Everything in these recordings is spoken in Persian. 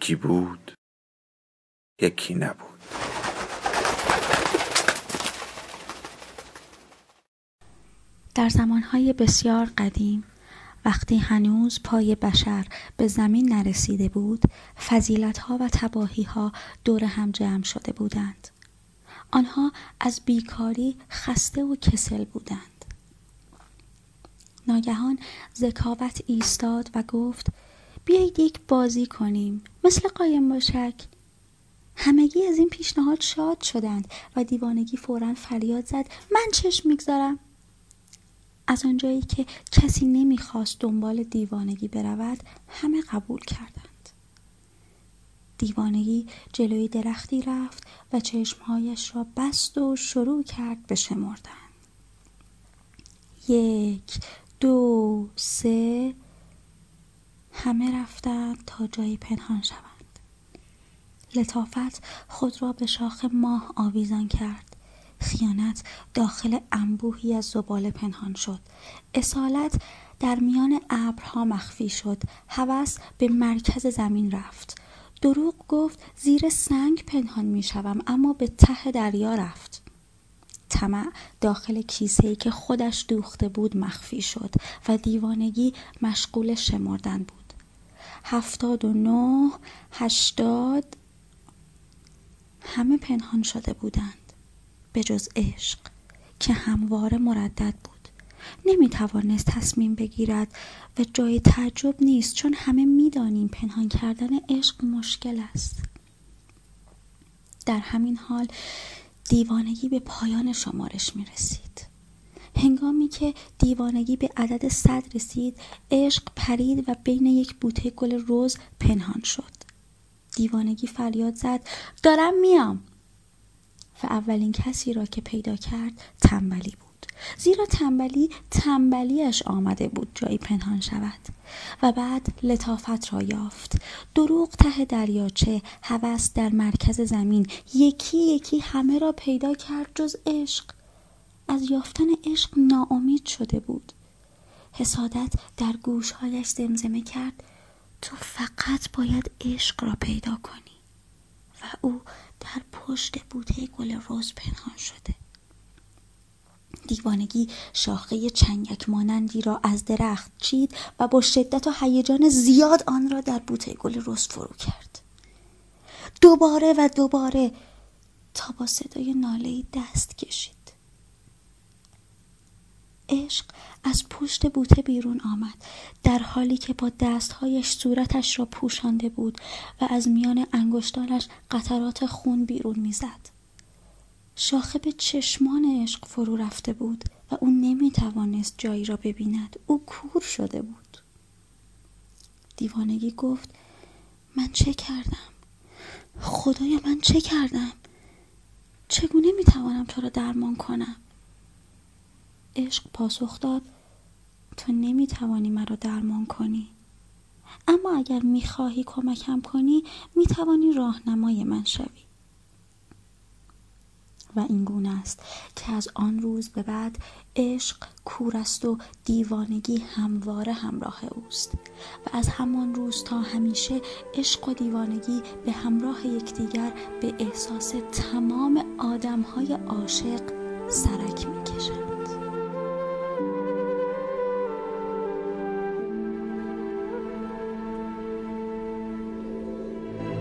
یکی بود یکی نبود. در زمانهای بسیار قدیم وقتی هنوز پای بشر به زمین نرسیده بود فضیلتها و تباهیها دور هم جمع شده بودند. آنها از بیکاری خسته و کسل بودند. ناگهان ذکاوت ایستاد و گفت بیایید یک بازی کنیم. مثل قایم باشک همگی از این پیشنهاد شاد شدند و دیوانگی فورا فریاد زد. من چشم می‌گذارم. از آنجایی که کسی نمی‌خواست دنبال دیوانگی برود همه قبول کردند. دیوانگی جلوی درختی رفت و چشمهایش را بست و شروع کرد به شمردن. یک دو سه همه رفتند تا جایی پنهان شوند. لطافت خود را به شاخ ماه آویزان کرد. خیانت داخل انبوهی از زباله پنهان شد. اصالت در میان ابرها مخفی شد. هوس به مرکز زمین رفت. دروغ گفت زیر سنگ پنهان می شوم اما به ته دریا رفت. طمع داخل کیسه ای که خودش دوخته بود مخفی شد و دیوانگی مشغول شمردن بود. هفتاد و نه هشتاد. همه پنهان شده بودند. به جز عشق که همواره مردد بود. نمی توانست تصمیم بگیرد و جای تعجب نیست چون همه می‌دانیم پنهان کردن عشق مشکل است. در همین حال دیوانگی به پایان شمارش می رسید هنگامی که دیوانگی به عدد صد رسید عشق پرید و بین یک بوته گل روز پنهان شد. دیوانگی فریاد زد دارم میام. و اولین کسی را که پیدا کرد تنبلی بود. زیرا تنبلی تنبلیش آمده بود جایی پنهان شود. و بعد لطافت را یافت. دروغ ته دریاچه هوس در مرکز زمین یکی یکی همه را پیدا کرد جز عشق. از یافتن عشق ناامید شده بود. حسادت در گوشهایش زمزمه کرد. تو فقط باید عشق را پیدا کنی. و او در پشت بوته گل روز پنهان شده. دیوانگی شاخه چنگک مانندی را از درخت چید و با شدت و هیجان زیاد آن را در بوته گل روز فرو کرد. دوباره و دوباره تا با صدای ناله دست کشید. عشق از پشت بوته بیرون آمد در حالی که با دستهایش صورتش را پوشانده بود و از میان انگشتانش قطرات خون بیرون می‌زد. شاخه به چشمان عشق فرو رفته بود و او نمی توانست جایی را ببیند. او کور شده بود. دیوانگی گفت من چه کردم؟ خدایا من چه کردم؟ چگونه می توانم تو را درمان کنم؟ عشق پاسخ داد تو نمی‌توانی مرا درمان کنی. اما اگر می‌خواهی کمکم کنی می‌توانی راهنمای من شوی. و این گونه است که از آن روز به بعد عشق کور است و دیوانگی همواره همراه اوست. و از همان روز تا همیشه عشق و دیوانگی به همراه یکدیگر به احساس تمام آدمهای عاشق سرک می‌کشند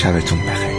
شبتون بخیر.